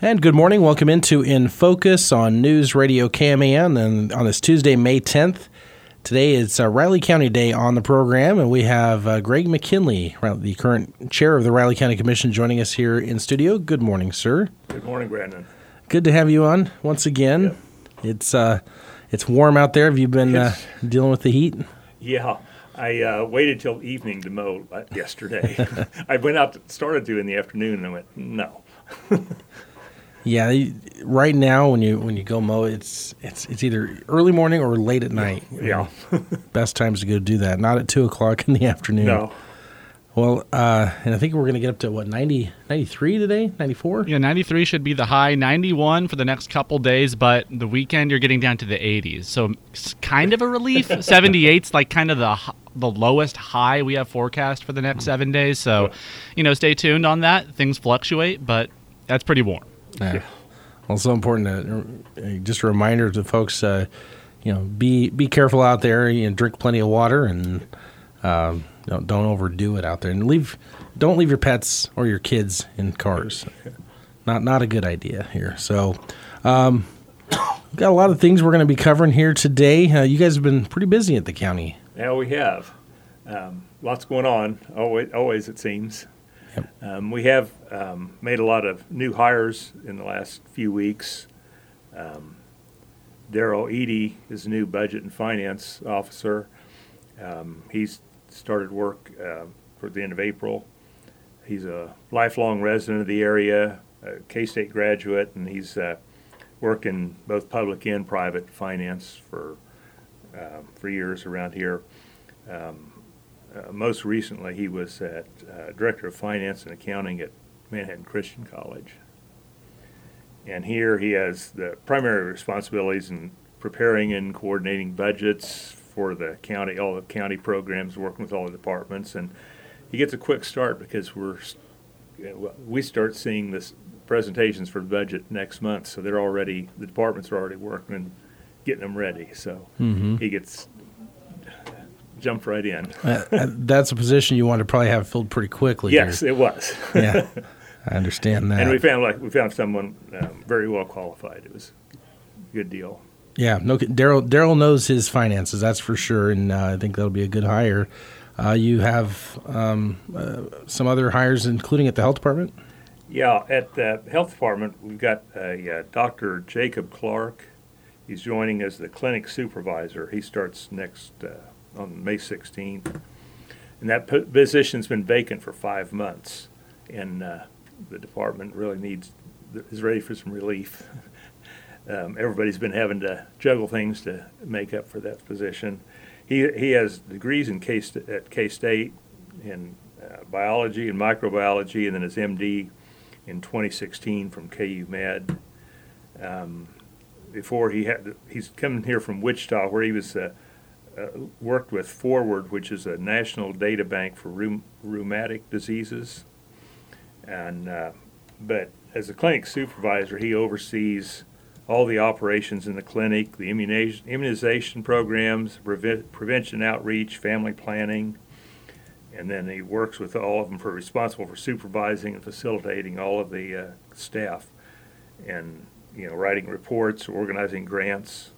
And good morning. Welcome into In Focus on News Radio KMAN and on this Tuesday, May 10th. Today is uh, Riley County Day on the program, and we have uh, Greg McKinley, the current chair of the Riley County Commission, joining us here in studio. Good morning, sir. Good morning, Brandon. Good to have you on once again. Yep. It's uh, it's warm out there. Have you been uh, dealing with the heat? Yeah, I uh, waited till evening to mow uh, yesterday. I went out, to, started to in the afternoon, and I went no. Yeah, right now when you when you go mow, it's it's it's either early morning or late at night. Yeah, best times to go do that. Not at two o'clock in the afternoon. No. Well, uh, and I think we're going to get up to what 90, 93 today, ninety four. Yeah, ninety three should be the high. Ninety one for the next couple days, but the weekend you're getting down to the eighties. So it's kind of a relief. Seventy eight's like kind of the the lowest high we have forecast for the next seven days. So, you know, stay tuned on that. Things fluctuate, but that's pretty warm. Yeah. yeah. Also important to uh, just a reminder to folks, uh, you know, be be careful out there. You know, drink plenty of water and um, don't, don't overdo it out there. And leave don't leave your pets or your kids in cars. Not not a good idea here. So. Um, got a lot of things we're going to be covering here today. Uh, you guys have been pretty busy at the county. Yeah, we have. Um, lots going on. Always, always it seems. Um, we have um, made a lot of new hires in the last few weeks. Um, Daryl Eady is new budget and finance officer. Um, he's started work uh, for the end of April. He's a lifelong resident of the area, a K State graduate, and he's uh, worked in both public and private finance for uh, for years around here. Um, uh, most recently, he was at uh, director of finance and accounting at Manhattan Christian College. And here he has the primary responsibilities in preparing and coordinating budgets for the county, all the county programs, working with all the departments. And he gets a quick start because we're we start seeing this presentations for the budget next month, so they're already the departments are already working and getting them ready. So mm-hmm. he gets jumped right in. uh, uh that's a position you want to probably have filled pretty quickly. Yes, here. it was. yeah, I understand that. And we found like we found someone um, very well qualified. It was a good deal. Yeah, no, Daryl. Daryl knows his finances, that's for sure, and uh, I think that'll be a good hire. Uh, you have um, uh, some other hires, including at the health department. Yeah, at the health department, we've got uh, Dr. Jacob Clark. He's joining as the clinic supervisor. He starts next uh, on May 16th. And that position's been vacant for five months, and uh, the department really needs is ready for some relief. um, everybody's been having to juggle things to make up for that position. He he has degrees in K at K State in uh, biology and microbiology, and then his MD in 2016 from KU Med. Um, before he had he's coming here from Wichita, where he was. Uh, worked with Forward, which is a national data bank for rheum- rheumatic diseases. And uh, but as a clinic supervisor, he oversees all the operations in the clinic, the immunization, immunization programs, prevention outreach, family planning, and then he works with all of them for responsible for supervising and facilitating all of the uh, staff, and you know writing reports, organizing grants.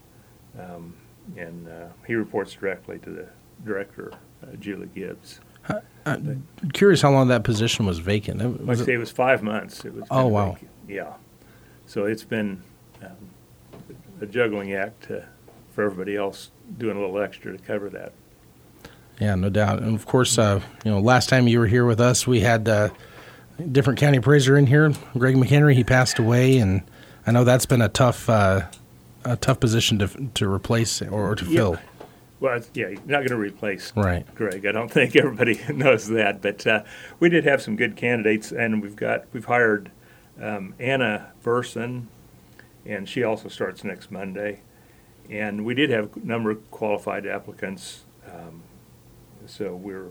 Um, and uh, he reports directly to the director, uh, Julie Gibbs. Uh, I'm curious how long that position was vacant. Was like I say, it was five months. It was oh wow, vacant. yeah. So it's been um, a juggling act to, for everybody else doing a little extra to cover that. Yeah, no doubt. And of course, uh, you know, last time you were here with us, we had uh, different county appraiser in here, Greg McHenry. He passed away, and I know that's been a tough uh, a tough position to to replace or, to yeah. fill. Well, yeah, you're not going to replace right. Greg. I don't think everybody knows that, but uh, we did have some good candidates, and we've got we've hired um, Anna Burson, and she also starts next Monday. And we did have a number of qualified applicants, um, so we're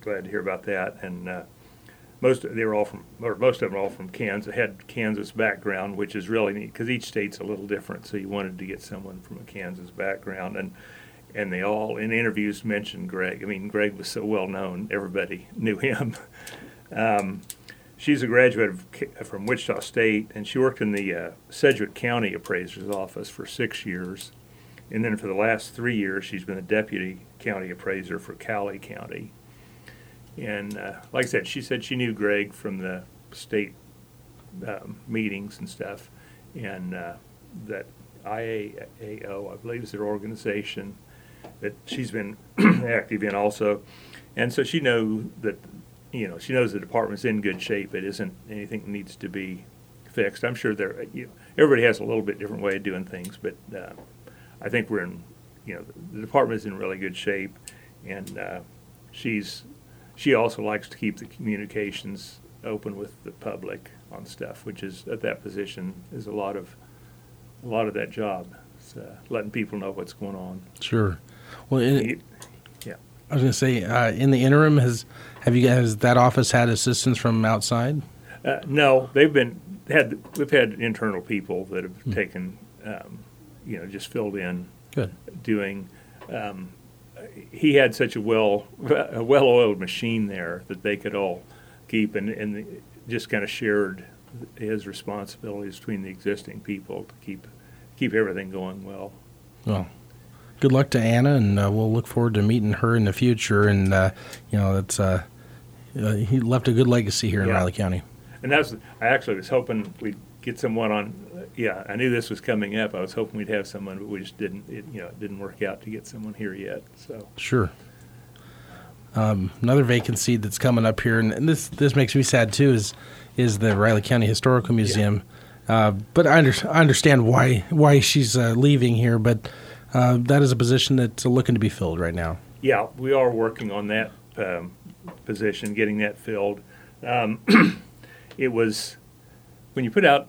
glad to hear about that. And uh, most they were all from, or most of them all from Kansas, had Kansas background, which is really neat because each state's a little different. So you wanted to get someone from a Kansas background, and and they all in interviews mentioned Greg. I mean, Greg was so well known, everybody knew him. um, she's a graduate of, from Wichita State, and she worked in the uh, Sedgwick County Appraiser's Office for six years. And then for the last three years, she's been a deputy county appraiser for Cowley County. And uh, like I said, she said she knew Greg from the state um, meetings and stuff, and uh, that IAAO, I believe, is their organization that she's been active in also. And so she knows that, you know, she knows the department's in good shape. It isn't anything that needs to be fixed. I'm sure there, you know, everybody has a little bit different way of doing things, but uh, I think we're in, you know, the department is in really good shape, and uh, she's she also likes to keep the communications open with the public on stuff, which is at that position is a lot of a lot of that job. It's, uh, letting people know what's going on. Sure. Well, in, You- yeah. I was going to say, uh, in the interim, has have you guys that office had assistance from outside? Uh, no, they've been had we've had internal people that have taken, um, you know, just filled in Good. doing. Um, he had such a well a well oiled machine there that they could all keep and, and just kind of shared his responsibilities between the existing people to keep keep everything going well. Well, good luck to Anna, and uh, we'll look forward to meeting her in the future. And uh, you know, it's uh, uh, he left a good legacy here in Riley County. And that's I actually was hoping we'd get someone on. Yeah, I knew this was coming up. I was hoping we'd have someone, but we just didn't. It, you know, it didn't work out to get someone here yet. So Sure. Um, another vacancy that's coming up here, and, and this this makes me sad too, is is the Riley County Historical Museum. Uh, but I, under, I understand why why she's uh, leaving here, but uh, that is a position that's looking to be filled right now. yeah, we are working on that um, position, getting that filled. Um, it was when you put out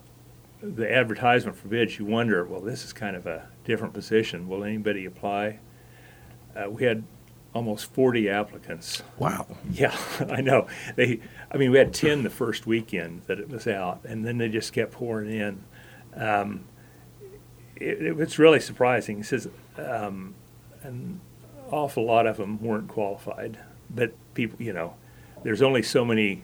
the advertisement for bids, you wonder, well, this is kind of a different position. Will anybody apply? Uh, we had almost 40 applicants. Wow. Yeah, I know. They, I mean, we had ten the first weekend that it was out, and then they just kept pouring in. Um, it, it was really surprising. He says um, an awful lot of them weren't qualified, but people, you know, there's only so many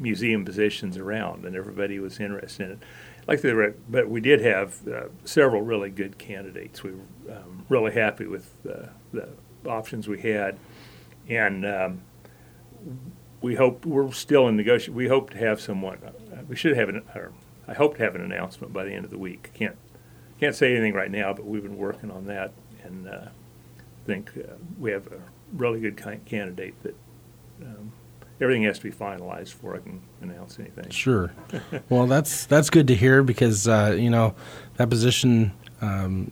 museum positions around, and everybody was interested in it. Like the, re- but we did have uh, several really good candidates. We were um, really happy with uh, the options we had, and um, we hope we're still in negotiation. We hope to have someone. Uh, we should have an. I hope to have an announcement by the end of the week. Can't can't say anything right now, but we've been working on that, and uh, think uh, we have a really good candidate that. Um, everything has to be finalized before I can announce anything. Sure. well, that's that's good to hear because uh, you know that position. Um,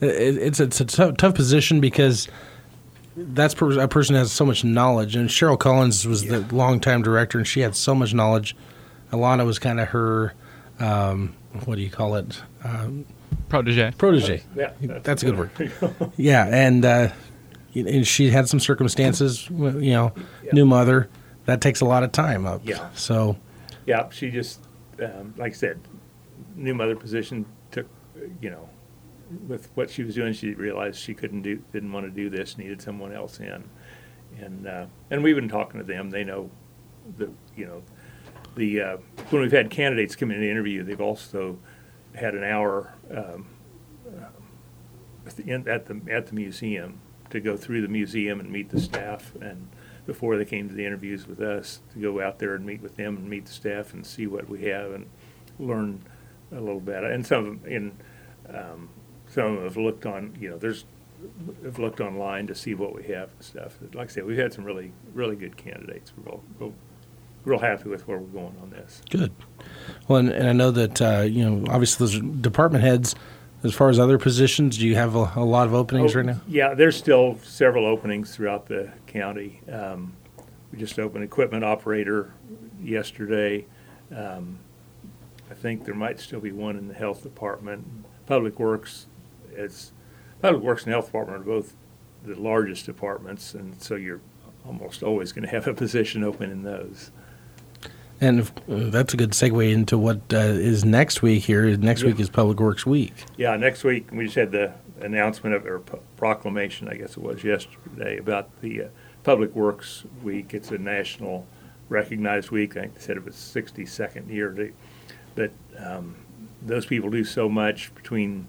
it, it's it's a tough, tough position because that's per, a person that has so much knowledge. And Cheryl Collins was Yeah. the longtime director, and she had so much knowledge. Alana was kind of her. Um, what do you call it? Um, Protege. protege. Yeah, That's a good word. Yeah, and uh, and she had some circumstances. You know, Yeah. new mother. That takes a lot of time up. Yeah. So Yeah, she just, um, like I said, new mother position took, you know, with what she was doing, she realized she couldn't do, didn't want to do this, needed someone else in. And, uh, and we've been talking to them, they know the, you know, the, uh, when we've had candidates come in and interview, they've also had an hour, um, uh, at the, at the, at the museum to go through the museum and meet the staff and before they came to the interviews with us, to go out there and meet with them and meet the staff and see what we have and learn a little bit. And some of them, in, um, some of them have looked on, you know, there's, have looked online to see what we have and stuff. Like I said, we've had some really, really good candidates. We're real, real, real happy with where we're going on this. Good. Well, and, and I know that uh, you know, obviously, those department heads. As far as other positions, do you have a, a lot of openings Oh, right now? Yeah, there's still several openings throughout the county. Um, we just opened equipment operator yesterday. Um, I think there might still be one in the health department. Public Works, it's, Public Works and Health Department are both the largest departments, and so you're almost always going to have a position open in those. And if, uh, that's a good segue into what uh, is next week. Here, next week is Public Works Week. Yeah, next week, we just had the announcement of, or pro- proclamation, I guess it was yesterday, about the uh, Public Works Week. It's a national recognized week. I think they said it was 62nd year. They, but um, those people do so much between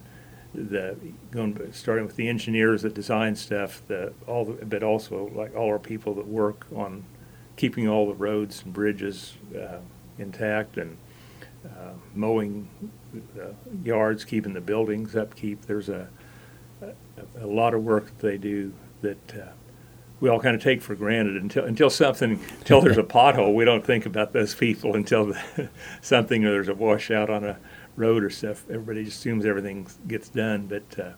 the going starting with the engineers that design stuff, the all the, but also like all our people that work on keeping all the roads and bridges uh, intact and uh, mowing the yards, keeping the buildings upkeep. There's a, a, a lot of work that they do that uh, we all kind of take for granted until until something until there's a pothole. We don't think about those people until the, something or there's a washout on a road or stuff. Everybody just assumes everything gets done, but uh,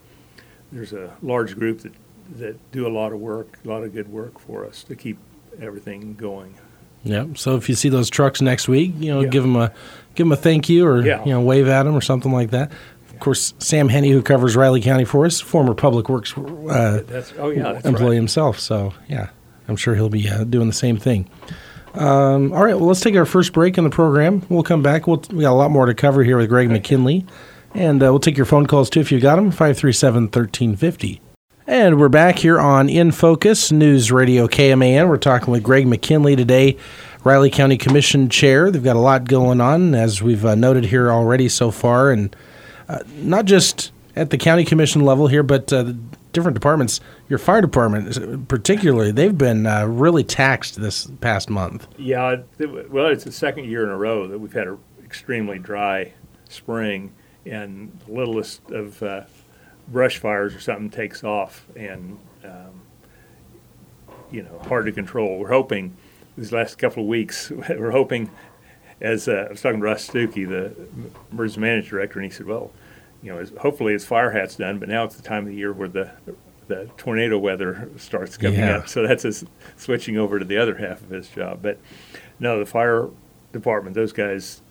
there's a large group that that do a lot of work, a lot of good work for us to keep everything going. Yeah. So if you see those trucks next week, you know, Yeah. give them a give them a thank you or Yeah. you know wave at them or something like that. Of course, Sam Henney, who covers Riley County for us, former Public Works uh, That's oh yeah, that's employee right. himself. So yeah, I'm sure he'll be uh, doing the same thing. Um, all right, well, let's take our first break in the program. We'll come back. We'll, we got a lot more to cover here with Greg McKinley, and uh, we'll take your phone calls too if you got them. Five three seven thirteen fifty. And we're back here on In Focus News Radio KMAN. We're talking with Greg McKinley today, Riley County Commission Chair. They've got a lot going on, as we've uh, noted here already so far, and uh, not just at the county commission level here, but uh, different departments. Your fire department, particularly, they've been uh, really taxed this past month. Yeah, well, it's the second year in a row that we've had an extremely dry spring, and the littlest of uh, brush fires or something takes off, and um, you know, hard to control. We're hoping these last couple of weeks, we're hoping. As uh, I was talking to Russ Stuckey, the emergency management director, and he said, "Well, you know, hopefully his fire hat's done, but now it's the time of the year where the the tornado weather starts coming Yeah. up. So that's his switching over to the other half of his job. But no, the fire department, those guys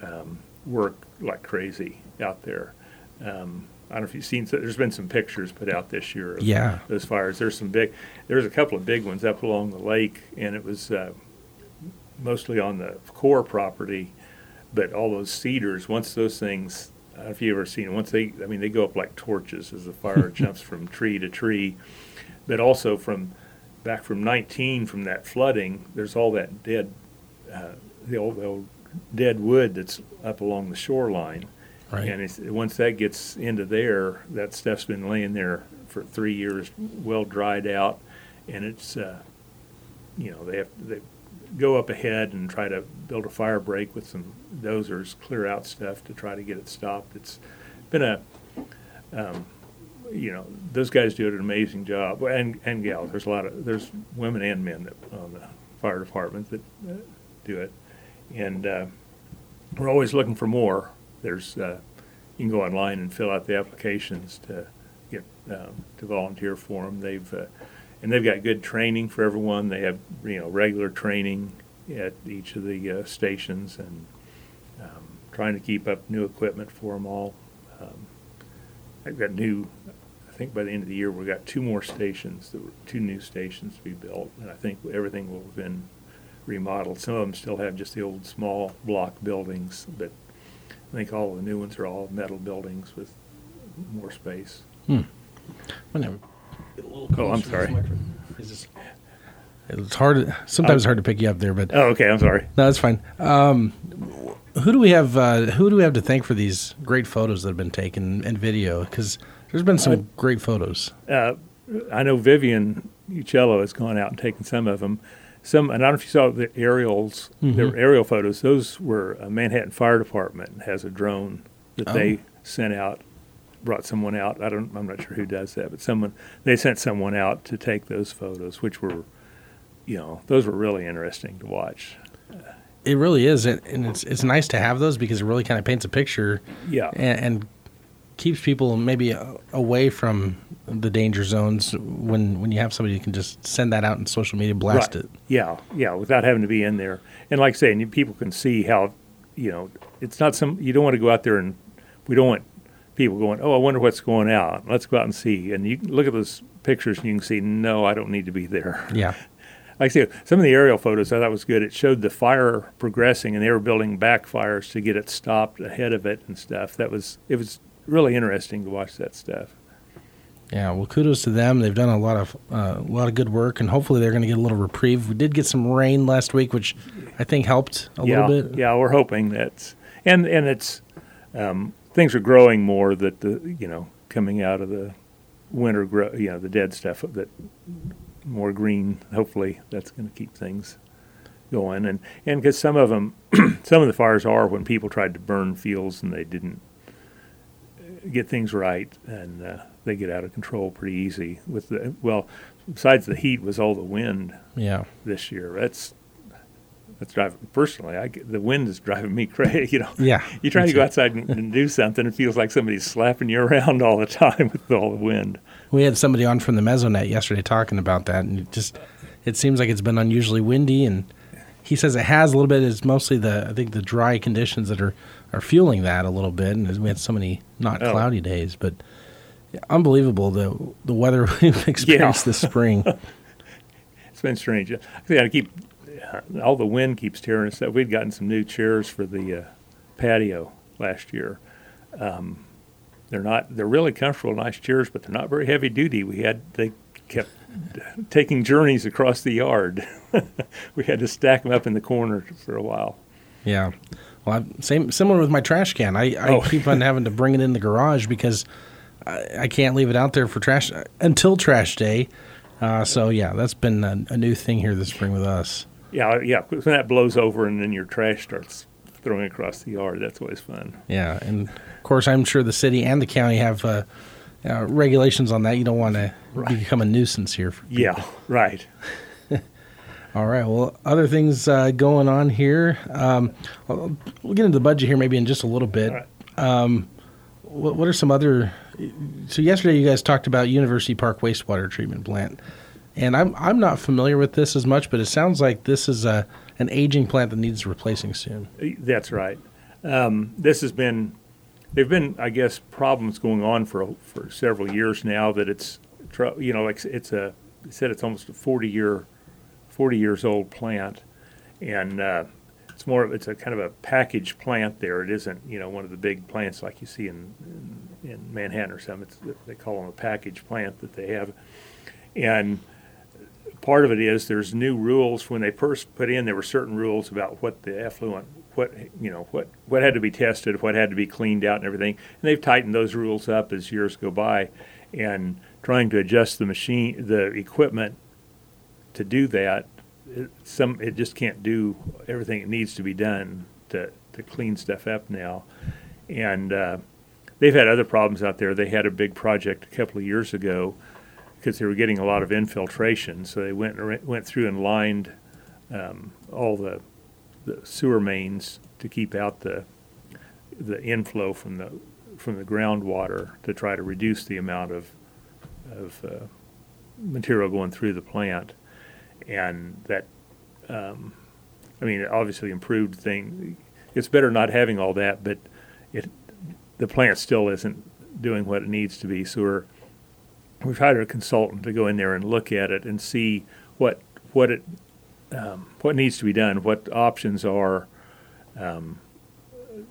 um, work like crazy out there. Um, I don't know if you've seen. There's been some pictures put out this year. Of Yeah. those fires. There's some big. There's a couple of big ones up along the lake, and it was uh, mostly on the Corps property. But all those cedars, once those things, I don't know if you've ever seen them, once they, I mean, they go up like torches as the fire jumps from tree to tree. But also from back from 19, from that flooding, there's all that dead, uh, the old, the old dead wood that's up along the shoreline. Right. And once that gets into there, that stuff's been laying there for three years, well dried out, and it's, uh, you know, they have they go up ahead and try to build a fire break with some dozers, clear out stuff to try to get it stopped. It's been a, um, you know, those guys do an amazing job, and and gals. There's a lot of there's women and men that on the fire department that uh, do it, and uh, we're always looking for more. There's uh, you can go online and fill out the applications to get um, to volunteer for them. They've uh, and they've got good training for everyone. They have you know regular training at each of the uh, stations and um, trying to keep up new equipment for them all. Um, I've got new. I think by the end of the year we've got two more stations, two new stations to be built, and I think everything will have been remodeled. Some of them still have just the old small block buildings, but I think all the new ones are all metal buildings with more space. Whenever. Oh, I'm sorry. It's hard. Sometimes it's hard to pick you up there, but Oh, okay. I'm sorry. no, that's fine. Um, who do we have? Uh, who do we have to thank for these great photos that have been taken and video? Because there's been some great photos. Uh, I know Vivian Uccello has gone out and taken some of them. Some, and I don't know if you saw the aerials, the aerial photos. Those were uh, Manhattan Fire Department has a drone that they sent out, brought someone out. I don't, I'm not sure who does that, but someone they sent someone out to take those photos, which were, you know, those were really interesting to watch. It really is, and, and it's it's nice to have those because it really kind of paints a picture Yeah, and, and keeps people maybe uh, away from the danger zones when when you have somebody who can just send that out in social media, blast Right. it. Yeah, yeah, without having to be in there. And like I say, and people can see how, you know, it's not some, you don't want to go out there and, we don't want people going, oh, I wonder what's going out. Let's go out and see. And you look at those pictures and you can see, no, I don't need to be there. Yeah, Like I say, some of the aerial photos I thought was good. It showed the fire progressing and they were building backfires to get it stopped ahead of it and stuff. That was, it was really interesting to watch that stuff. Yeah, well, kudos to them. They've done a lot of uh, a lot of good work, and hopefully they're going to get a little reprieve. We did get some rain last week, which I think helped a yeah, little bit. Yeah, we're hoping that's and and it's um, things are growing more that the you know coming out of the winter grow you know the dead stuff that more green. Hopefully that's going to keep things going and and because some of them some of the fires are when people tried to burn fields and they didn't get things right and uh, they get out of control pretty easy with the well besides the heat was all the wind Yeah, this year that's that's driving personally I the wind is driving me crazy you know yeah. you try to go outside and, and do something it feels like somebody's slapping you around all the time with all the wind We had somebody on from the Mesonet yesterday talking about that, and it just it seems like it's been unusually windy, and he says it has a little bit. It's mostly the I think the dry conditions that are are fueling that a little bit, and we had so many not Oh. cloudy days, but unbelievable the the weather we've experienced this spring. it's been strange. I gotta keep uh, all the wind keeps tearing us up. We'd gotten some new chairs for the uh, patio last year. Um, they're not they're really comfortable nice chairs but they're not very heavy duty. We had they kept taking journeys across the yard. We had to stack them up in the corner for a while. Yeah. Well, I'm, same similar with my trash can. I, I Oh. keep on having to bring it in the garage because I, I can't leave it out there for trash until trash day. Uh, so yeah, that's been a, a new thing here this spring with us. Yeah, yeah. When that blows over and then your trash starts throwing across the yard, that's always fun. Yeah, and of course, I'm sure the city and the county have uh, uh, regulations on that. You don't want to become a nuisance here. For. Yeah, right. All right. Well, other things uh, going on here. Um, we'll we'll get into the budget here maybe in just a little bit. Right. Um, what, what are some other? So yesterday you guys talked about University Park wastewater treatment plant, and I'm I'm not familiar with this as much, but it sounds like this is a an aging plant that needs replacing soon. That's right. Um, this has been, there've been, I guess, problems going on for for several years now. That it's, you know, like it's a, said it's almost a forty year, forty years old plant, and uh, it's more of it's a kind of a package plant. There, it isn't, you know, one of the big plants like you see in in, in Manhattan or something. They call them a package plant that they have, and part of it is there's new rules when they first put in there were certain rules about what the effluent what you know what what had to be tested what had to be cleaned out and everything and they've tightened those rules up as years go by and trying to adjust the machine the equipment to do that it, some it just can't do everything it needs to be done to to clean stuff up now. And uh, they've had other problems out there. They had a big project a couple of years ago because they were getting a lot of infiltration. So they went went through and lined um, all the, the sewer mains to keep out the the inflow from the from the groundwater to try to reduce the amount of of uh, material going through the plant, and that um, I mean obviously improved thing. It's better not having all that, but it the plant still isn't doing what it needs to be. So we're we've hired a consultant to go in there and look at it and see what what it um, what needs to be done, what options are. Um,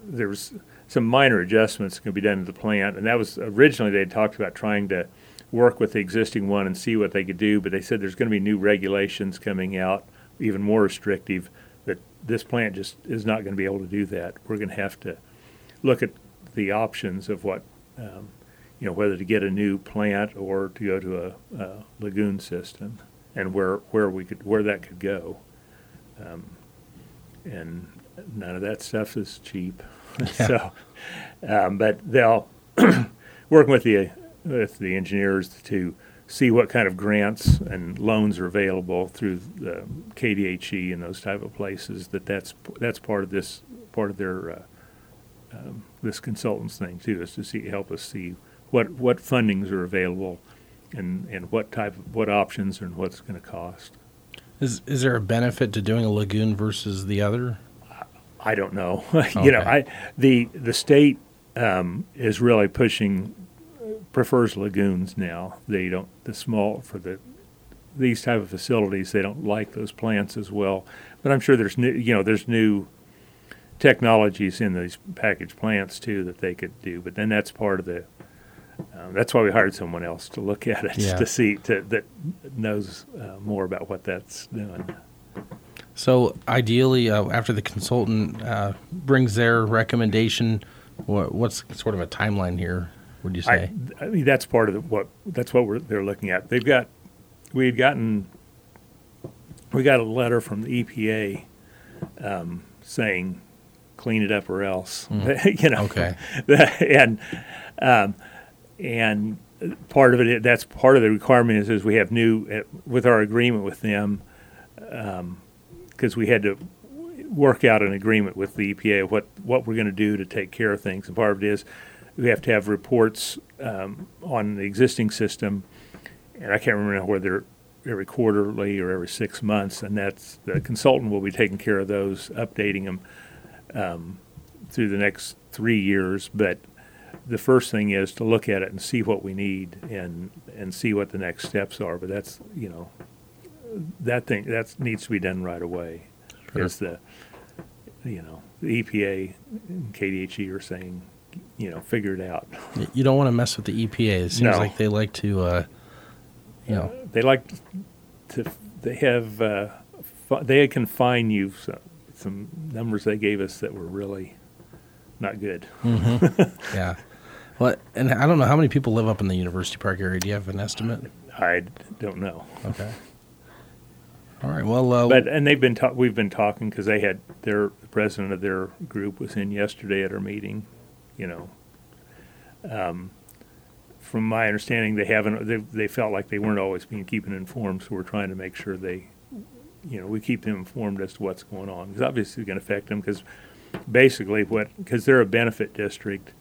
there's some minor adjustments that can be done to the plant, and that was originally they talked about trying to work with the existing one and see what they could do, but they said there's going to be new regulations coming out, even more restrictive. That this plant just is not going to be able to do that. We're going to have to look at the options of what um, you know, whether to get a new plant or to go to a, a lagoon system, and where where we could where that could go. Um, and none of that stuff is cheap. so, um, but they'll working with the with the engineers to see what kind of grants and loans are available through the KDHE and those type of places. That that's that's part of this part of their uh, um, this consultants thing too is to see help us see what what fundings are available and and what type of what options and what's going to cost. Is is there a benefit to doing a lagoon versus the other? I don't know. you know, I the the state um, is really pushing prefers lagoons now. They don't the small for the these type of facilities. They don't like those plants as well. But I'm sure there's new you know there's new technologies in these packaged plants too that they could do. But then that's part of the Um, that's why we hired someone else to look at it Yeah. to see to, that knows uh, more about what that's doing. So ideally, uh, after the consultant uh, brings their recommendation, what, what's sort of a timeline here? Would you say? I, I mean, that's part of the, what that's what we're, they're looking at. They've got we had gotten we got a letter from the EPA um, saying clean it up or else. you know, Okay. and um, and part of it that's part of the requirement is, is we have new uh, with our agreement with them because we had to work out an agreement with the EPA of what what we're going to do to take care of things and part of it is we have to have reports um, on the existing system and I can't remember whether every quarterly or every six months and that's the consultant will be taking care of those updating them um, through the next three years but the first thing is to look at it and see what we need and and see what the next steps are. But that's you know that thing that needs to be done right away. Sure. Is the you know the EPA and KDHE are saying you know figure it out. You don't want to mess with the EPA. It seems No. like they like to, uh, you know, They like to they have uh, fi- they can fine you some, some numbers they gave us that were really not good. yeah. Well, and I don't know how many people live up in the University Park area. Do you have an estimate? I don't know. Okay. All right. Well, uh, But and they've been ta- we've been talking because they had their the president of their group was in yesterday at our meeting, you know. Um, from my understanding, they haven't. They, they felt like they weren't always being keeping informed, so we're trying to make sure they, you know, we keep them informed as to what's going on because obviously it's going to affect them because basically what because they're a benefit district,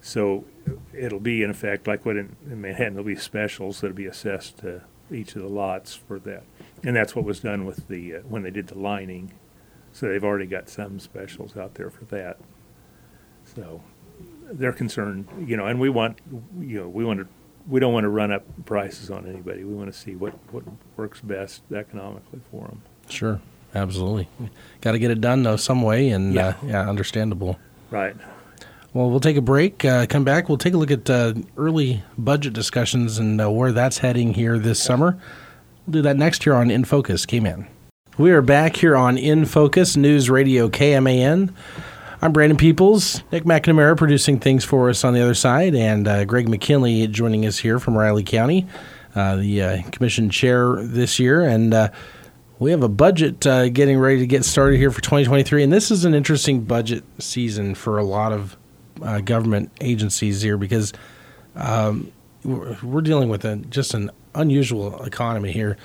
so it'll be in effect like what in, in Manhattan there'll be specials that'll be assessed to each of the lots for that, and that's what was done with the uh, when they did the lining, so they've already got some specials out there for that. So they're concerned, you know, and we want, you know, we want to, we don't want to run up prices on anybody. We want to see what what works best economically for them. sure. Absolutely. Got to get it done though some way, and Yeah. Uh, yeah, understandable. Right. Well, we'll take a break. Uh, come back. We'll take a look at uh, early budget discussions and uh, where that's heading here this summer. We'll do that next here on In Focus, KMAN. We are back here on In Focus News Radio KMAN. I'm Brandon Peoples, Nick McNamara producing things for us on the other side, and uh, Greg McKinley joining us here from Riley County, uh, the uh, commission chair this year. And uh, we have a budget uh, getting ready to get started here for 2023, and this is an interesting budget season for a lot of uh, government agencies here because um, we're, dealing with a, just an unusual economy here.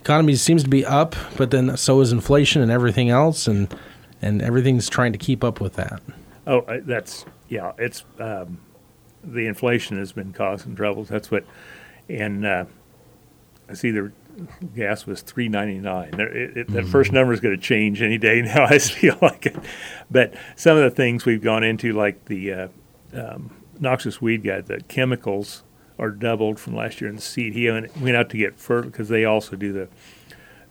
Economy seems to be up, but then so is inflation and everything else, and and everything's trying to keep up with that. Oh, that's yeah. It's um, the inflation has been causing troubles. That's what, and uh, I see the gas was three ninety nine. It, That first number is going to change any day now. I feel like it, but some of the things we've gone into, like the uh, um, noxious weed guy, the chemicals are doubled from last year in the seed. He went went out to get fertile because they also do the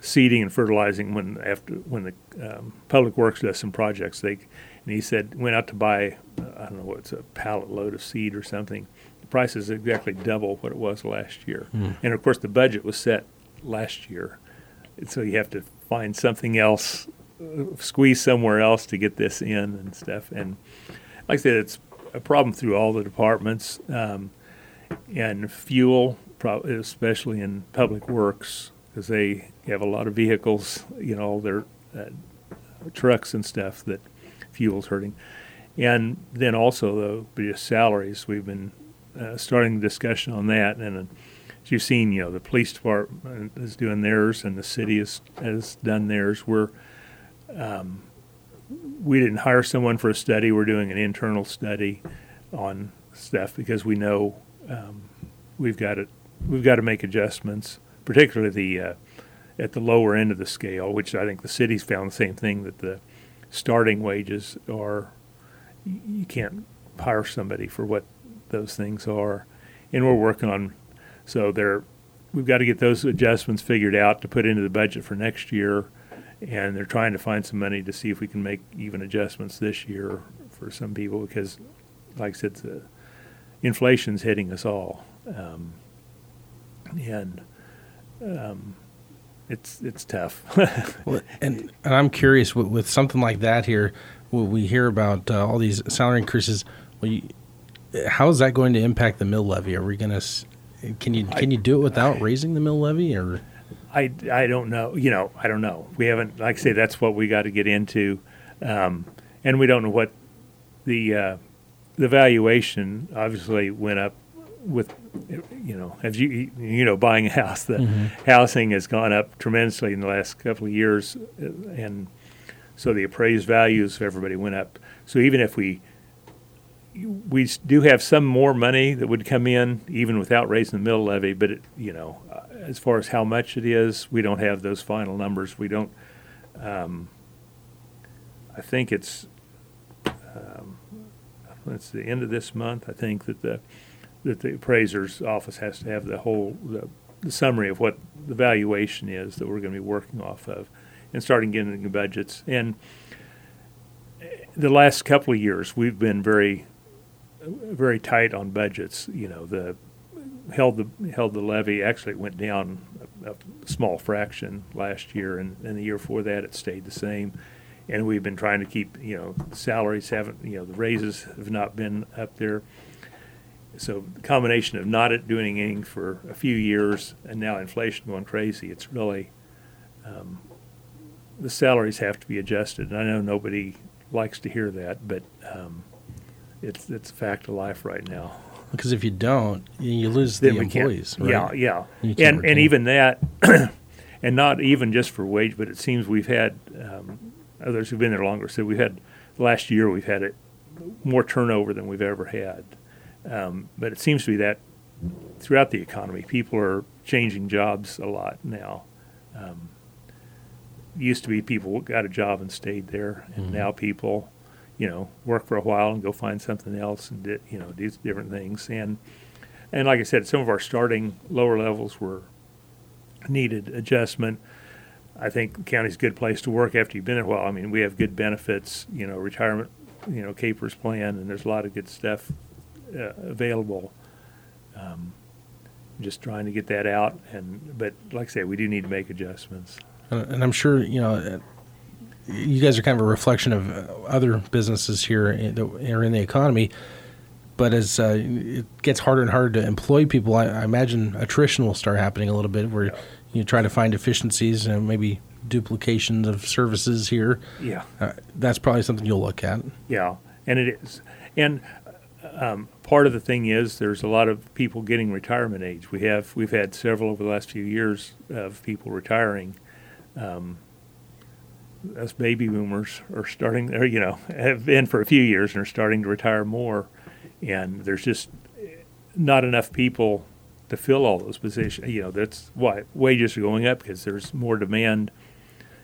seeding and fertilizing when after when the um, public works does some projects they and he said went out to buy uh, I don't know what's a pallet load of seed or something. The price is exactly double what it was last year. And of course the budget was set last year. And so you have to find something else uh, squeeze somewhere else to get this in and stuff. And like I said it's a problem through all the departments. Um, and fuel, especially in public works, because they have a lot of vehicles, you know, their uh, trucks and stuff that fuel's hurting. And then also, the, salaries. We've been uh, starting the discussion on that. And uh, as you've seen, you know, the police department is doing theirs and the city has, has done theirs. We're, um, we didn't hire someone for a study. We're doing an internal study on stuff because we know um, we've got to we've got to make adjustments, particularly the uh, at the lower end of the scale, which I think the city's found the same thing that the starting wages are. You can't hire somebody for what those things are, and we're working on. So there, we've got to get those adjustments figured out to put into the budget for next year, and they're trying to find some money to see if we can make even adjustments this year for some people because, like I said, the inflation's hitting us all, um, and um, it's it's tough. Well, and, and I'm curious with, with something like that here, we hear about uh, all these salary increases. Well, you, how is that going to impact the mill levy? Are we going to? Can you can you do it without raising the mill levy or? I, I don't know. You know, I don't know. We haven't, like I say, that's what we got to get into, um, and we don't know what the uh, the valuation obviously went up with, you know, as you you know, buying a house, the housing has gone up tremendously in the last couple of years, and so the appraised values of everybody went up. So even if we we do have some more money that would come in even without raising the mill levy, but it, you know, uh, as far as how much it is, we don't have those final numbers. We don't. Um, I think it's um, it's the end of this month. I think that the that the appraiser's office has to have the whole the, the summary of what the valuation is that we're going to be working off of, and starting getting the budgets. And eh, the last couple of years, we've been very very tight on budgets. You know, the held the held the levy. Actually, it went down a, a small fraction last year, and, and the year before that, it stayed the same. And we've been trying to keep, you know, salaries haven't, you know, the raises have not been up there. So the combination of not doing anything for a few years and now inflation going crazy, it's really um, the salaries have to be adjusted. And I know nobody likes to hear that, but um, it's it's a fact of life right now. Because if you don't, you- lose Then the employees. Right? Yeah, yeah, and and retain. even that, and not even just for wage, but it seems we've had um, others who've been there longer. So we've had last year we've had it more turnover than we've ever had. Um, but it seems to be that throughout the economy, people are changing jobs a lot now. Um, used to be people got a job and stayed there, and now people, you know, work for a while and go find something else and di- you know do different things. And and like I said, some of our starting lower levels were needed adjustment. I think the county's a good place to work after you've been there a while. I mean, we have good benefits, you know, retirement, you know, KPERS plan, and there's a lot of good stuff uh, available. Um, just trying to get that out, and but like I say, we do need to make adjustments. And and I'm sure you know uh, you guys are kind of a reflection of uh, other businesses here that are in the economy. But as uh, it gets harder and harder to employ people, I, I imagine attrition will start happening a little bit, where you try to find efficiencies and maybe duplications of services here. Yeah. Uh, that's probably something you'll look at. Yeah, and it is. And um, part of the thing is there's a lot of people getting retirement age. We have we've had several over the last few years of people retiring. Um, us baby boomers are starting, or you know, have been for a few years and are starting to retire more. And there's just not enough people to fill all those positions. You know, that's why wages are going up because there's more demand,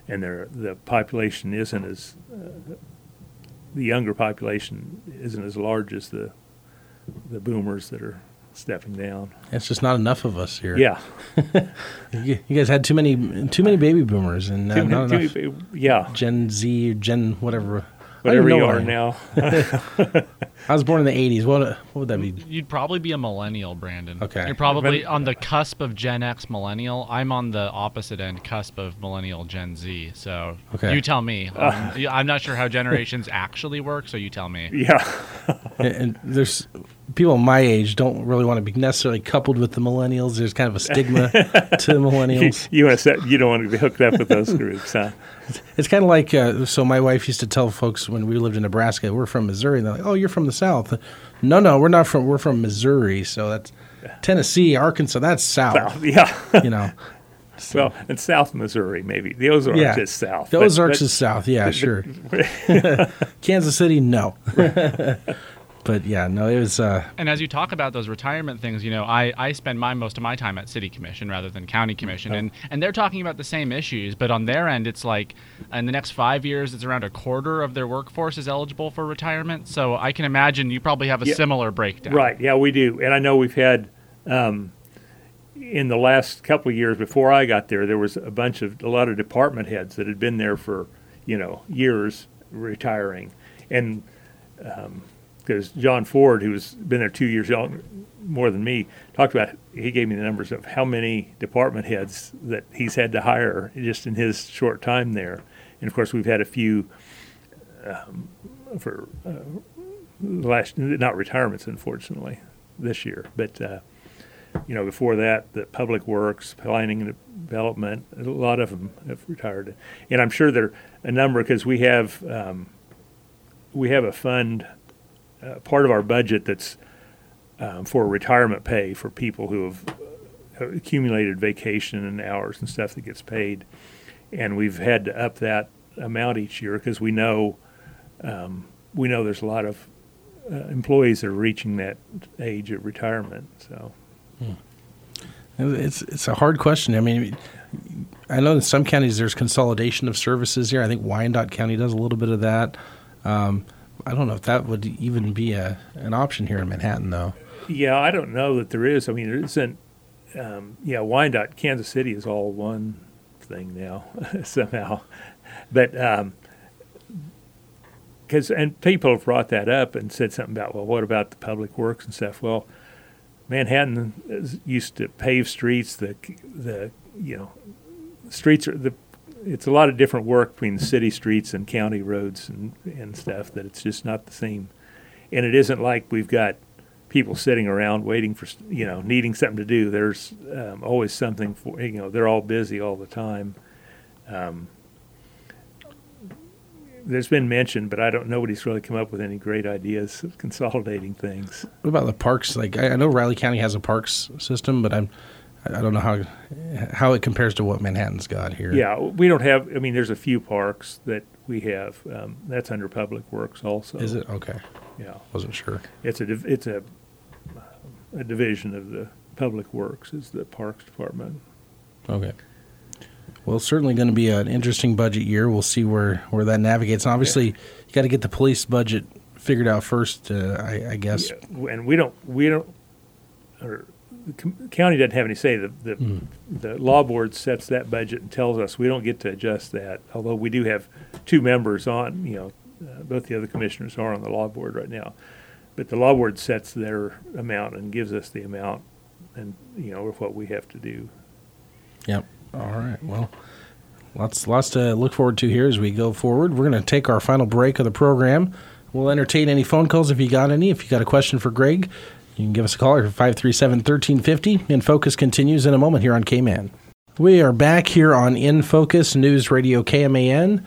and there the population isn't as uh, the younger population isn't as large as the the boomers that are stepping down. It's just not enough of us here. Yeah, you, you guys had too many too many baby boomers and uh, Too- not enough yeah, Gen Z, Gen whatever. I don't whatever you are now. I was born in the '80s. What what would that be? You'd probably be a millennial, Brandon. Okay. You're probably But- on the cusp of Gen X millennial. I'm on the opposite end, cusp of millennial Gen Z. So Okay. you tell me. Um, I'm not sure how generations actually work, so you tell me. yeah, and, and there's people my age don't really want to be necessarily coupled with the millennials. There's kind of a stigma to you, millennials. you want to set, you don't want to be hooked up with those groups, huh? It's kind of like uh, so. My wife used to tell folks when we lived in Nebraska, we're from Missouri. And they're like, "Oh, you're from the South." No, no, we're not from. We're from Missouri. So that's Tennessee, Arkansas. That's South. South, yeah. You know, well, and South Missouri, maybe the Ozarks yeah. is south. The Ozarks but- is South. Yeah, sure. Kansas City, no. But yeah, no, it was. Uh, And as you talk about those retirement things, you know, I, I spend my most of my time at city commission rather than county commission, and and they're talking about the same issues, but on their end, it's like in the next five years, it's around a quarter of their workforce is eligible for retirement. So I can imagine you probably have a Yeah. similar breakdown. Right. Yeah, we do. And I know we've had um, in the last couple of years before I got there, there was a bunch of a lot of department heads that had been there for you know years retiring, and um, because John Ford, who's been there two years more than me, talked about. He gave me the numbers of how many department heads that he's had to hire just in his short time there, and of course we've had a few um, for uh, last not retirements, unfortunately, this year, but. Uh, you know, before that, the public works, planning and development, a lot of them have retired, and I'm sure there are a number because we have um, we have a fund, uh, part of our budget that's um, for retirement pay for people who have uh, accumulated vacation and hours and stuff that gets paid, and we've had to up that amount each year because we know um, we know there's a lot of uh, employees that are reaching that age of retirement, so. It's it's a hard question. I mean, I know in some counties there's consolidation of services here. I think Wyandotte County does a little bit of that. Um, I don't know if that would even be a an option here in Manhattan, though. Yeah, I don't know that there is. I mean, there isn't. Um, yeah, Wyandotte, Kansas City is all one thing now somehow, but because and people have brought that up and said something about well, what about the public works and stuff? Well, Manhattan used to pave streets. The the you know streets are the it's a lot of different work between city streets and county roads and and stuff that it's just not the same. And it isn't like we've got people sitting around waiting for you know needing something to do. There's um, always something for you know they're all busy all the time. Um, there's been mentioned, but I don't. Nobody's really come up with any great ideas of consolidating things. What about the parks? Like I, I know Riley County has a parks system, but I'm I don't know how how it compares to what Manhattan's got here. Yeah, we don't have. I mean, there's a few parks that we have. Um, that's under Public Works also. Is it okay? Yeah, Wasn't sure. it's a div- it's a a division of the Public Works is the Parks Department. Okay. Well, it's certainly going to be an interesting budget year. We'll see where, where that navigates. And obviously, you got to get the police budget figured out first. Uh, I, I guess. Yeah, and we don't we don't or the county doesn't have any say. The the, Hmm. the law board sets that budget and tells us we don't get to adjust that. Although we do have two members on, you know, uh, both the other commissioners are on the law board right now, but the law board sets their amount and gives us the amount, and you know what we have to do. Yep. All right. Well, lots lots to look forward to here as we go forward. We're going to take our final break of the program. We'll entertain any phone calls if you got any. If you got a question for Greg, you can give us a call at 537-1350. In Focus continues in a moment here on KMAN. We are back here on In Focus News Radio KMAN.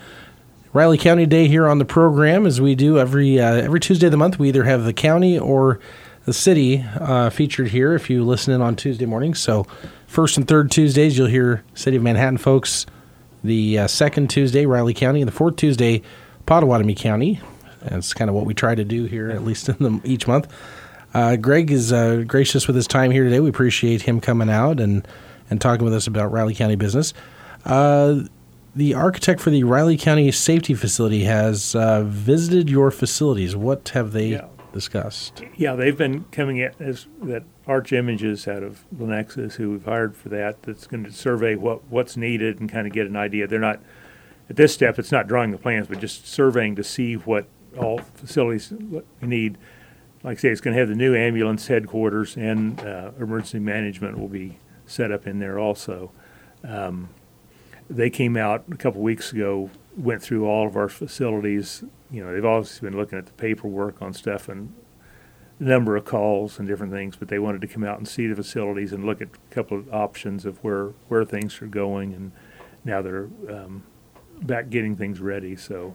Riley County Day here on the program, as we do every uh, every Tuesday of the month. We either have the county or the city uh, featured here. If you listen in on Tuesday mornings, so first and third Tuesdays, you'll hear City of Manhattan folks. The uh, second Tuesday, Riley County, and the fourth Tuesday, Pottawatomie County. That's kind of what we try to do here, at least in the, each month. Uh, Greg is uh, gracious with his time here today. We appreciate him coming out and, and talking with us about Riley County business. Uh, the architect for the Riley County Safety Facility has uh, visited your facilities. What have they Yeah. discussed? Yeah, they've been coming at as that Arch Images out of Lenexa, who we've hired for that, that's going to survey what what's needed and kind of get an idea. They're not at this step; it's not drawing the plans, but just surveying to see what all facilities we need. Like I say, it's going to have the new ambulance headquarters and uh, emergency management will be set up in there also. Um, they came out a couple weeks ago, went through all of our facilities. You know, they've obviously been looking at the paperwork on stuff and number of calls and different things, but they wanted to come out and see the facilities and look at a couple of options of where, where things are going, and now they're um, back getting things ready. So,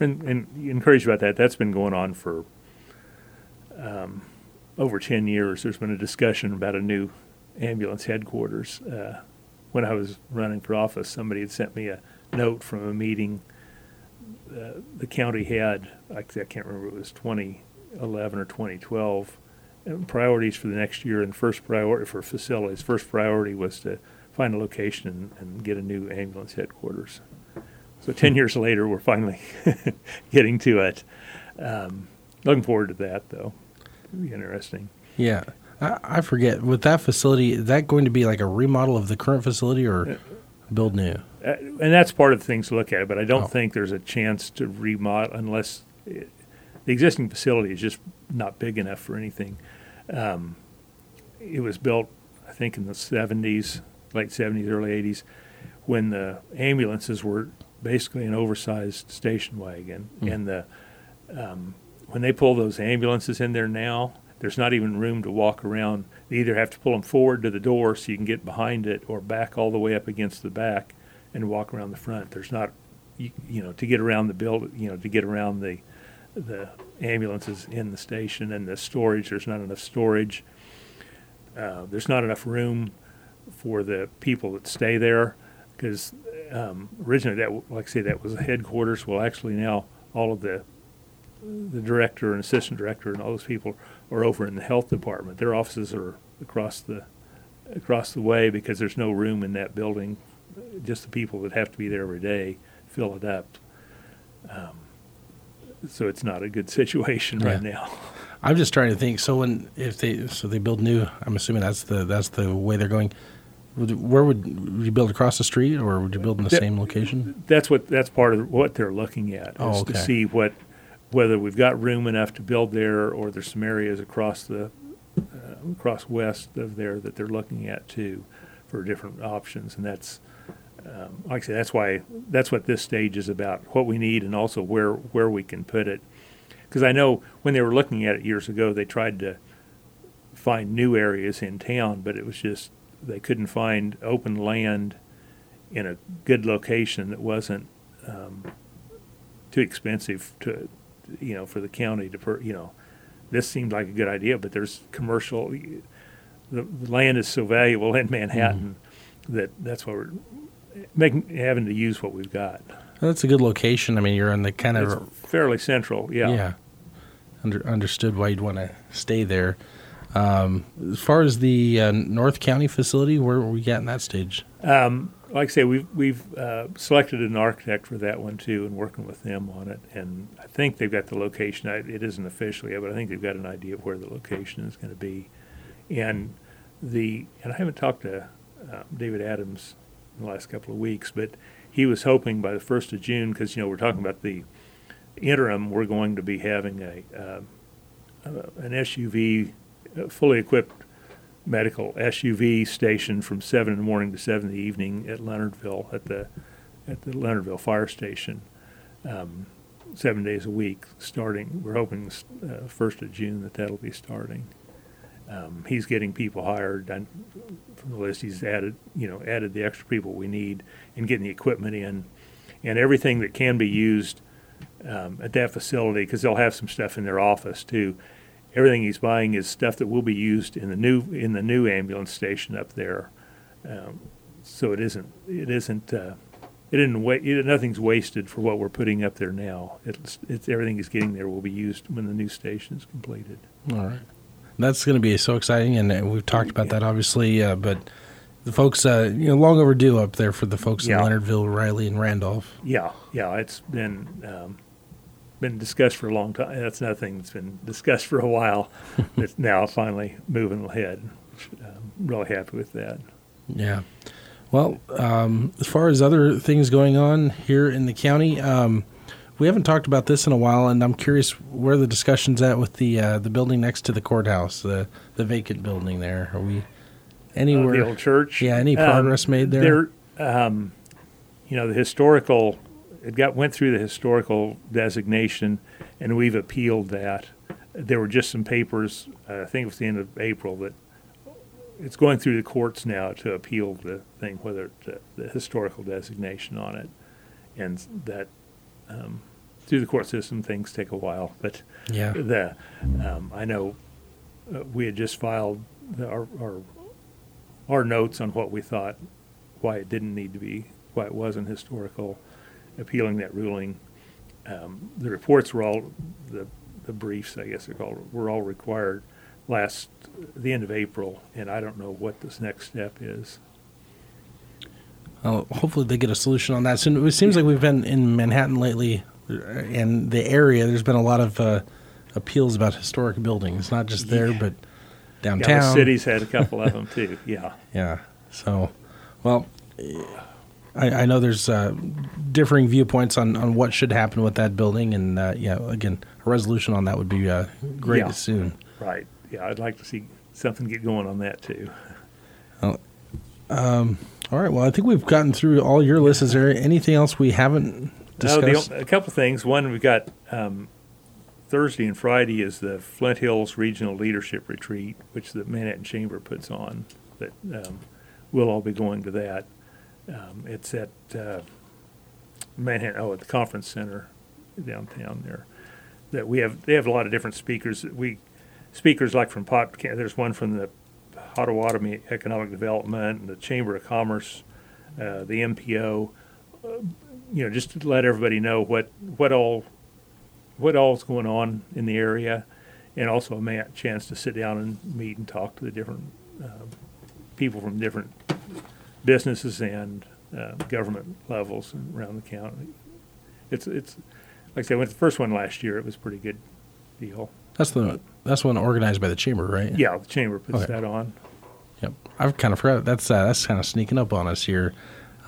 and, and encouraged about that. That's been going on for um, over 10 years. There's been a discussion about a new ambulance headquarters. Uh, when I was running for office, somebody had sent me a note from a meeting uh, the county had, I I can't remember, it was 2011 or 2012, and priorities for the next year, and first priority for facilities, first priority was to find a location and, and get a new ambulance headquarters. So 10 years later, we're finally getting to it. Um, looking forward to that, though. Be interesting. Yeah. I, I forget. With that facility, is that going to be like a remodel of the current facility or build new? Uh, and that's part of the things to look at, but I don't Oh. think there's a chance to remodel unless it, the existing facility is just not big enough for anything. Um, it was built, I think, in the 70s, late 70s, early 80s, when the ambulances were basically an oversized station wagon. And the um, when they pull those ambulances in there now, there's not even room to walk around. They either have to pull them forward to the door so you can get behind it, or back all the way up against the back and walk around the front. There's not, you, you know, to get around the build, you know, to get around the the ambulances in the station and the storage. There's not enough storage. Uh, there's not enough room for the people that stay there because um, originally that, like I say, that was the headquarters. Well, actually now all of the the director and assistant director and all those people are over in the health department. Their offices are across the across the way because there's no room in that building. Just the people that have to be there every day fill it up. Um, so it's not a good situation right now. I'm just trying to think. So when if they so they build new, I'm assuming that's the that's the way they're going. Where would, would you build across the street, or would you build in the That- same location? That's what that's part of what they're looking at is Oh, to see what whether we've got room enough to build there, or there's some areas across the uh, across west of there that they're looking at too for different options, and that's um, like I say, that's why that's what this stage is about, what we need, and also where where we can put it. Because I know when they were looking at it years ago, they tried to find new areas in town, but it was just they couldn't find open land in a good location that wasn't um, too expensive to, you know, for the county to, per, you know, this seemed like a good idea, but there's commercial, the, the land is so valuable in Manhattan that that's why we're making, having to use what we've got. That's a good location. I mean, you're in the kind It's of fairly central, yeah. yeah. Under, understood why you'd want to stay there. Um, as far as the uh, North County facility, where we at in that stage? Um, like I say, we've we've uh, selected an architect for that one too, and working with them on it. And I think they've got the location. I, it isn't official yet, but I think they've got an idea of where the location is going to be. And the and I haven't talked to uh, David Adams in the last couple of weeks, but he was hoping by the first of June, because you know we're talking about the interim, we're going to be having a uh, uh, an SUV, uh, fully equipped medical SUV station from seven in the morning to seven in the evening at Leonardville at the at the Leonardville Fire Station, um, seven days a week. Starting, we're hoping uh, first of June that that'll be starting. Um, he's getting people hired. From the list, he's added you know added the extra people we need and getting the equipment in, and everything that can be used um, at that facility because they'll have some stuff in their office too everything he's buying is stuff that will be used in the new in the new ambulance station up there. Um, so it isn't it isn't uh, it isn't wa- it, nothing's wasted for what we're putting up there now. It's, it's everything is getting there will be used when the new station is completed. All right. That's going to be so exciting, and uh, we've talked about that obviously. Uh, but the folks, uh, you know, long overdue up there for the folks Yeah. in Leonardville, Riley, and Randolph. Yeah, yeah, it's been um, been discussed for a long time. That's nothing that's been discussed for a while. it's now finally moving ahead. Um, really happy with that. Yeah. Well, um, as far as other things going on here in the county, um, we haven't talked about this in a while, and I'm curious where the discussion's at with the uh, the building next to the courthouse, the the vacant building there. Are we Uh, anywhere? the old church. Yeah, any progress made there? There, um, you know, the historical, it got, went through the historical designation, and we've appealed that. There were just some papers, uh, I think it was the end of April, that it's going through the courts now to appeal the thing, whether it, uh, the historical designation on it. And that, um, through the court system, things take a while, but yeah. the, um, I know, uh, we had just filed the- our, our, our notes on what we thought, why it didn't need to be, why it wasn't historical, appealing that ruling. Um, the reports were all, the, the briefs, I guess they're called, were all required last, the end of April, and I don't know what this next step is. Well, hopefully they get a solution on that soon. It seems like we've been in Manhattan lately, uh, and the area. There's been a lot of uh, appeals about historic buildings, not just there, Yeah. but Yeah, downtown. the city's had a couple of them too, yeah. Yeah. So, well, I, I know there's uh, differing viewpoints on, on what should happen with that building, and uh, yeah, again, a resolution on that would be uh, great Yeah. soon. Right. Yeah, I'd like to see something get going on that too. All right. Well, I think we've gotten through all your lists. Is there anything else we haven't No, discussed? the, a couple of things. One, we've got um, Thursday and Friday is the Flint Hills Regional Leadership Retreat, which the Manhattan Chamber puts on. That um, we'll all be going to that. Um, it's at uh, Manhattan. Oh, at the conference center downtown there. That we have. They have a lot of different speakers. We speakers like from Pot. There's one from the Pottawatomie Economic Development and the Chamber of Commerce, uh, the MPO you know, just to let everybody know what, what all, what all's going on in the area, and also a chance to sit down and meet and talk to the different uh, people from different businesses and uh, government levels around the county. It's it's like I said, I went to the first one last year. It was a pretty good deal. that's the that's one organized by the chamber, right? Yeah, the chamber puts Okay. that on. Yep. I've kind of forgot. That's uh, that's kind of sneaking up on us here,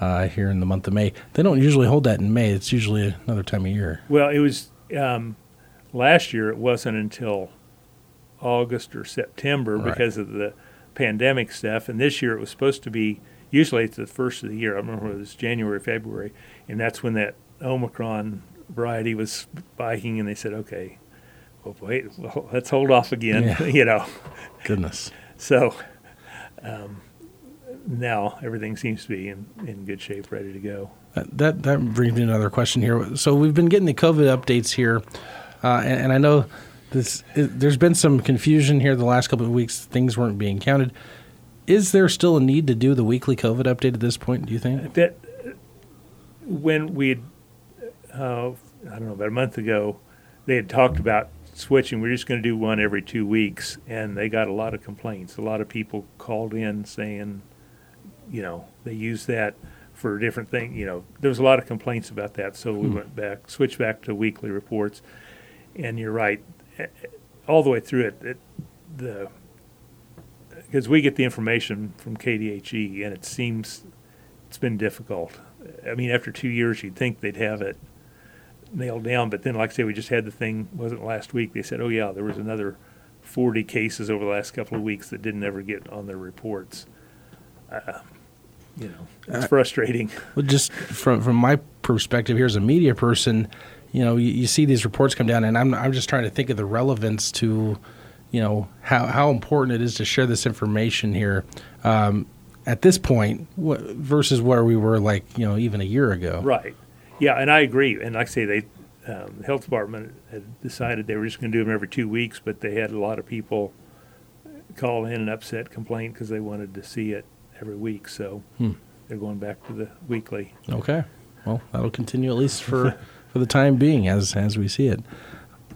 uh, here in the month of May. They don't usually hold that in May. It's usually another time of year. Well, it was um, last year. It wasn't until August or September Right. because of the pandemic stuff, and this year it was supposed to be. Usually, it's the first of the year. I remember it was January, February, and that's when that Omicron variety was spiking, and they said, "Okay, well, wait, well, let's hold off again." Yeah. you know, Goodness. so um, now everything seems to be in, in good shape, ready to go. That, that that brings me another question here. So we've been getting the COVID updates here, uh, and, and I know this. It, there's been some confusion here the last couple of weeks. Things weren't being counted. Is there still a need to do the weekly COVID update at this point? Do you think? that when we had, uh, I don't know, about a month ago, they had talked about switching. We're just going to do one every two weeks, and they got a lot of complaints. A lot of people called in saying, you know, they use that for different things. You know, there was a lot of complaints about that, so we went back, switched back to weekly reports. And you're right, all the way through it, it the because we get the information from KDHE, and it seems it's been difficult. I mean, after two years, you'd think they'd have it nailed down, but then, like I say, we just had the thing. Wasn't last week? They said, "Oh yeah, there was another 40 cases over the last couple of weeks that didn't ever get on their reports." Uh, you know, it's Uh, frustrating. Well, just from from my perspective here as a media person, you know, you, you see these reports come down, and I'm I'm just trying to think of the relevance to, you know, how how important it is to share this information here. Um, at this point, wh- versus where we were, like you know, even a year ago. Right. Yeah, and I agree. And like I say, they, um, the health department had decided they were just going to do them every two weeks, but they had a lot of people call in and upset complaint because they wanted to see it every week. So Hmm. they're going back to the weekly. Okay. Well, that'll continue at least for for the time being, as as we see it.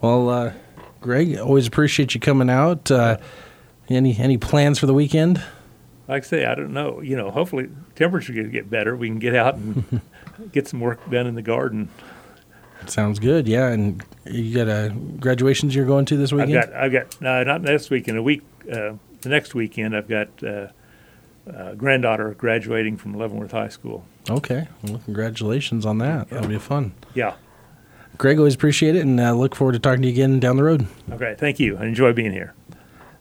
Well, uh, Greg, always appreciate you coming out. Uh, any any plans for the weekend? Like I say, I don't know. You know, hopefully temperature going to get better. We can get out and get some work done in the garden. Sounds good. Yeah, and you got a graduations you're going to this I've weekend. got, I've got, no, not next weekend. A week, uh, the next weekend, I've got uh, uh, granddaughter graduating from Leavenworth High School. Okay. Well, congratulations on that. That'll be fun. Yeah. Greg, always appreciate it, and uh, look forward to talking to you again down the road. Okay. Thank you. I enjoy being here.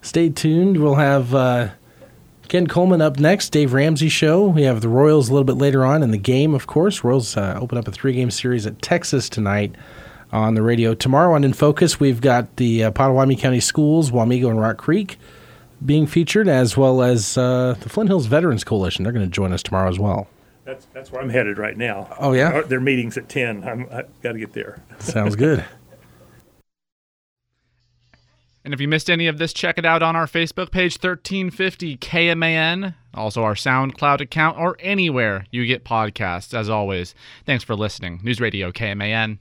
Stay tuned. We'll have uh, Ken Coleman up next, Dave Ramsey show. We have the Royals a little bit later on in the game, of course. Royals uh, open up a three game series at Texas tonight on the radio. Tomorrow on In Focus, we've got the uh, Pottawatomie County Schools, Wamego and Rock Creek being featured, as well as uh, the Flint Hills Veterans Coalition. They're going to join us tomorrow as well. That's that's where I'm headed right now. Oh, yeah? Their meeting's at ten. I'm I got to get there. Sounds good. And if you missed any of this, check it out on our Facebook page, 1350 KMAN, also our SoundCloud account, or anywhere you get podcasts, as always. Thanks for listening. News Radio KMAN.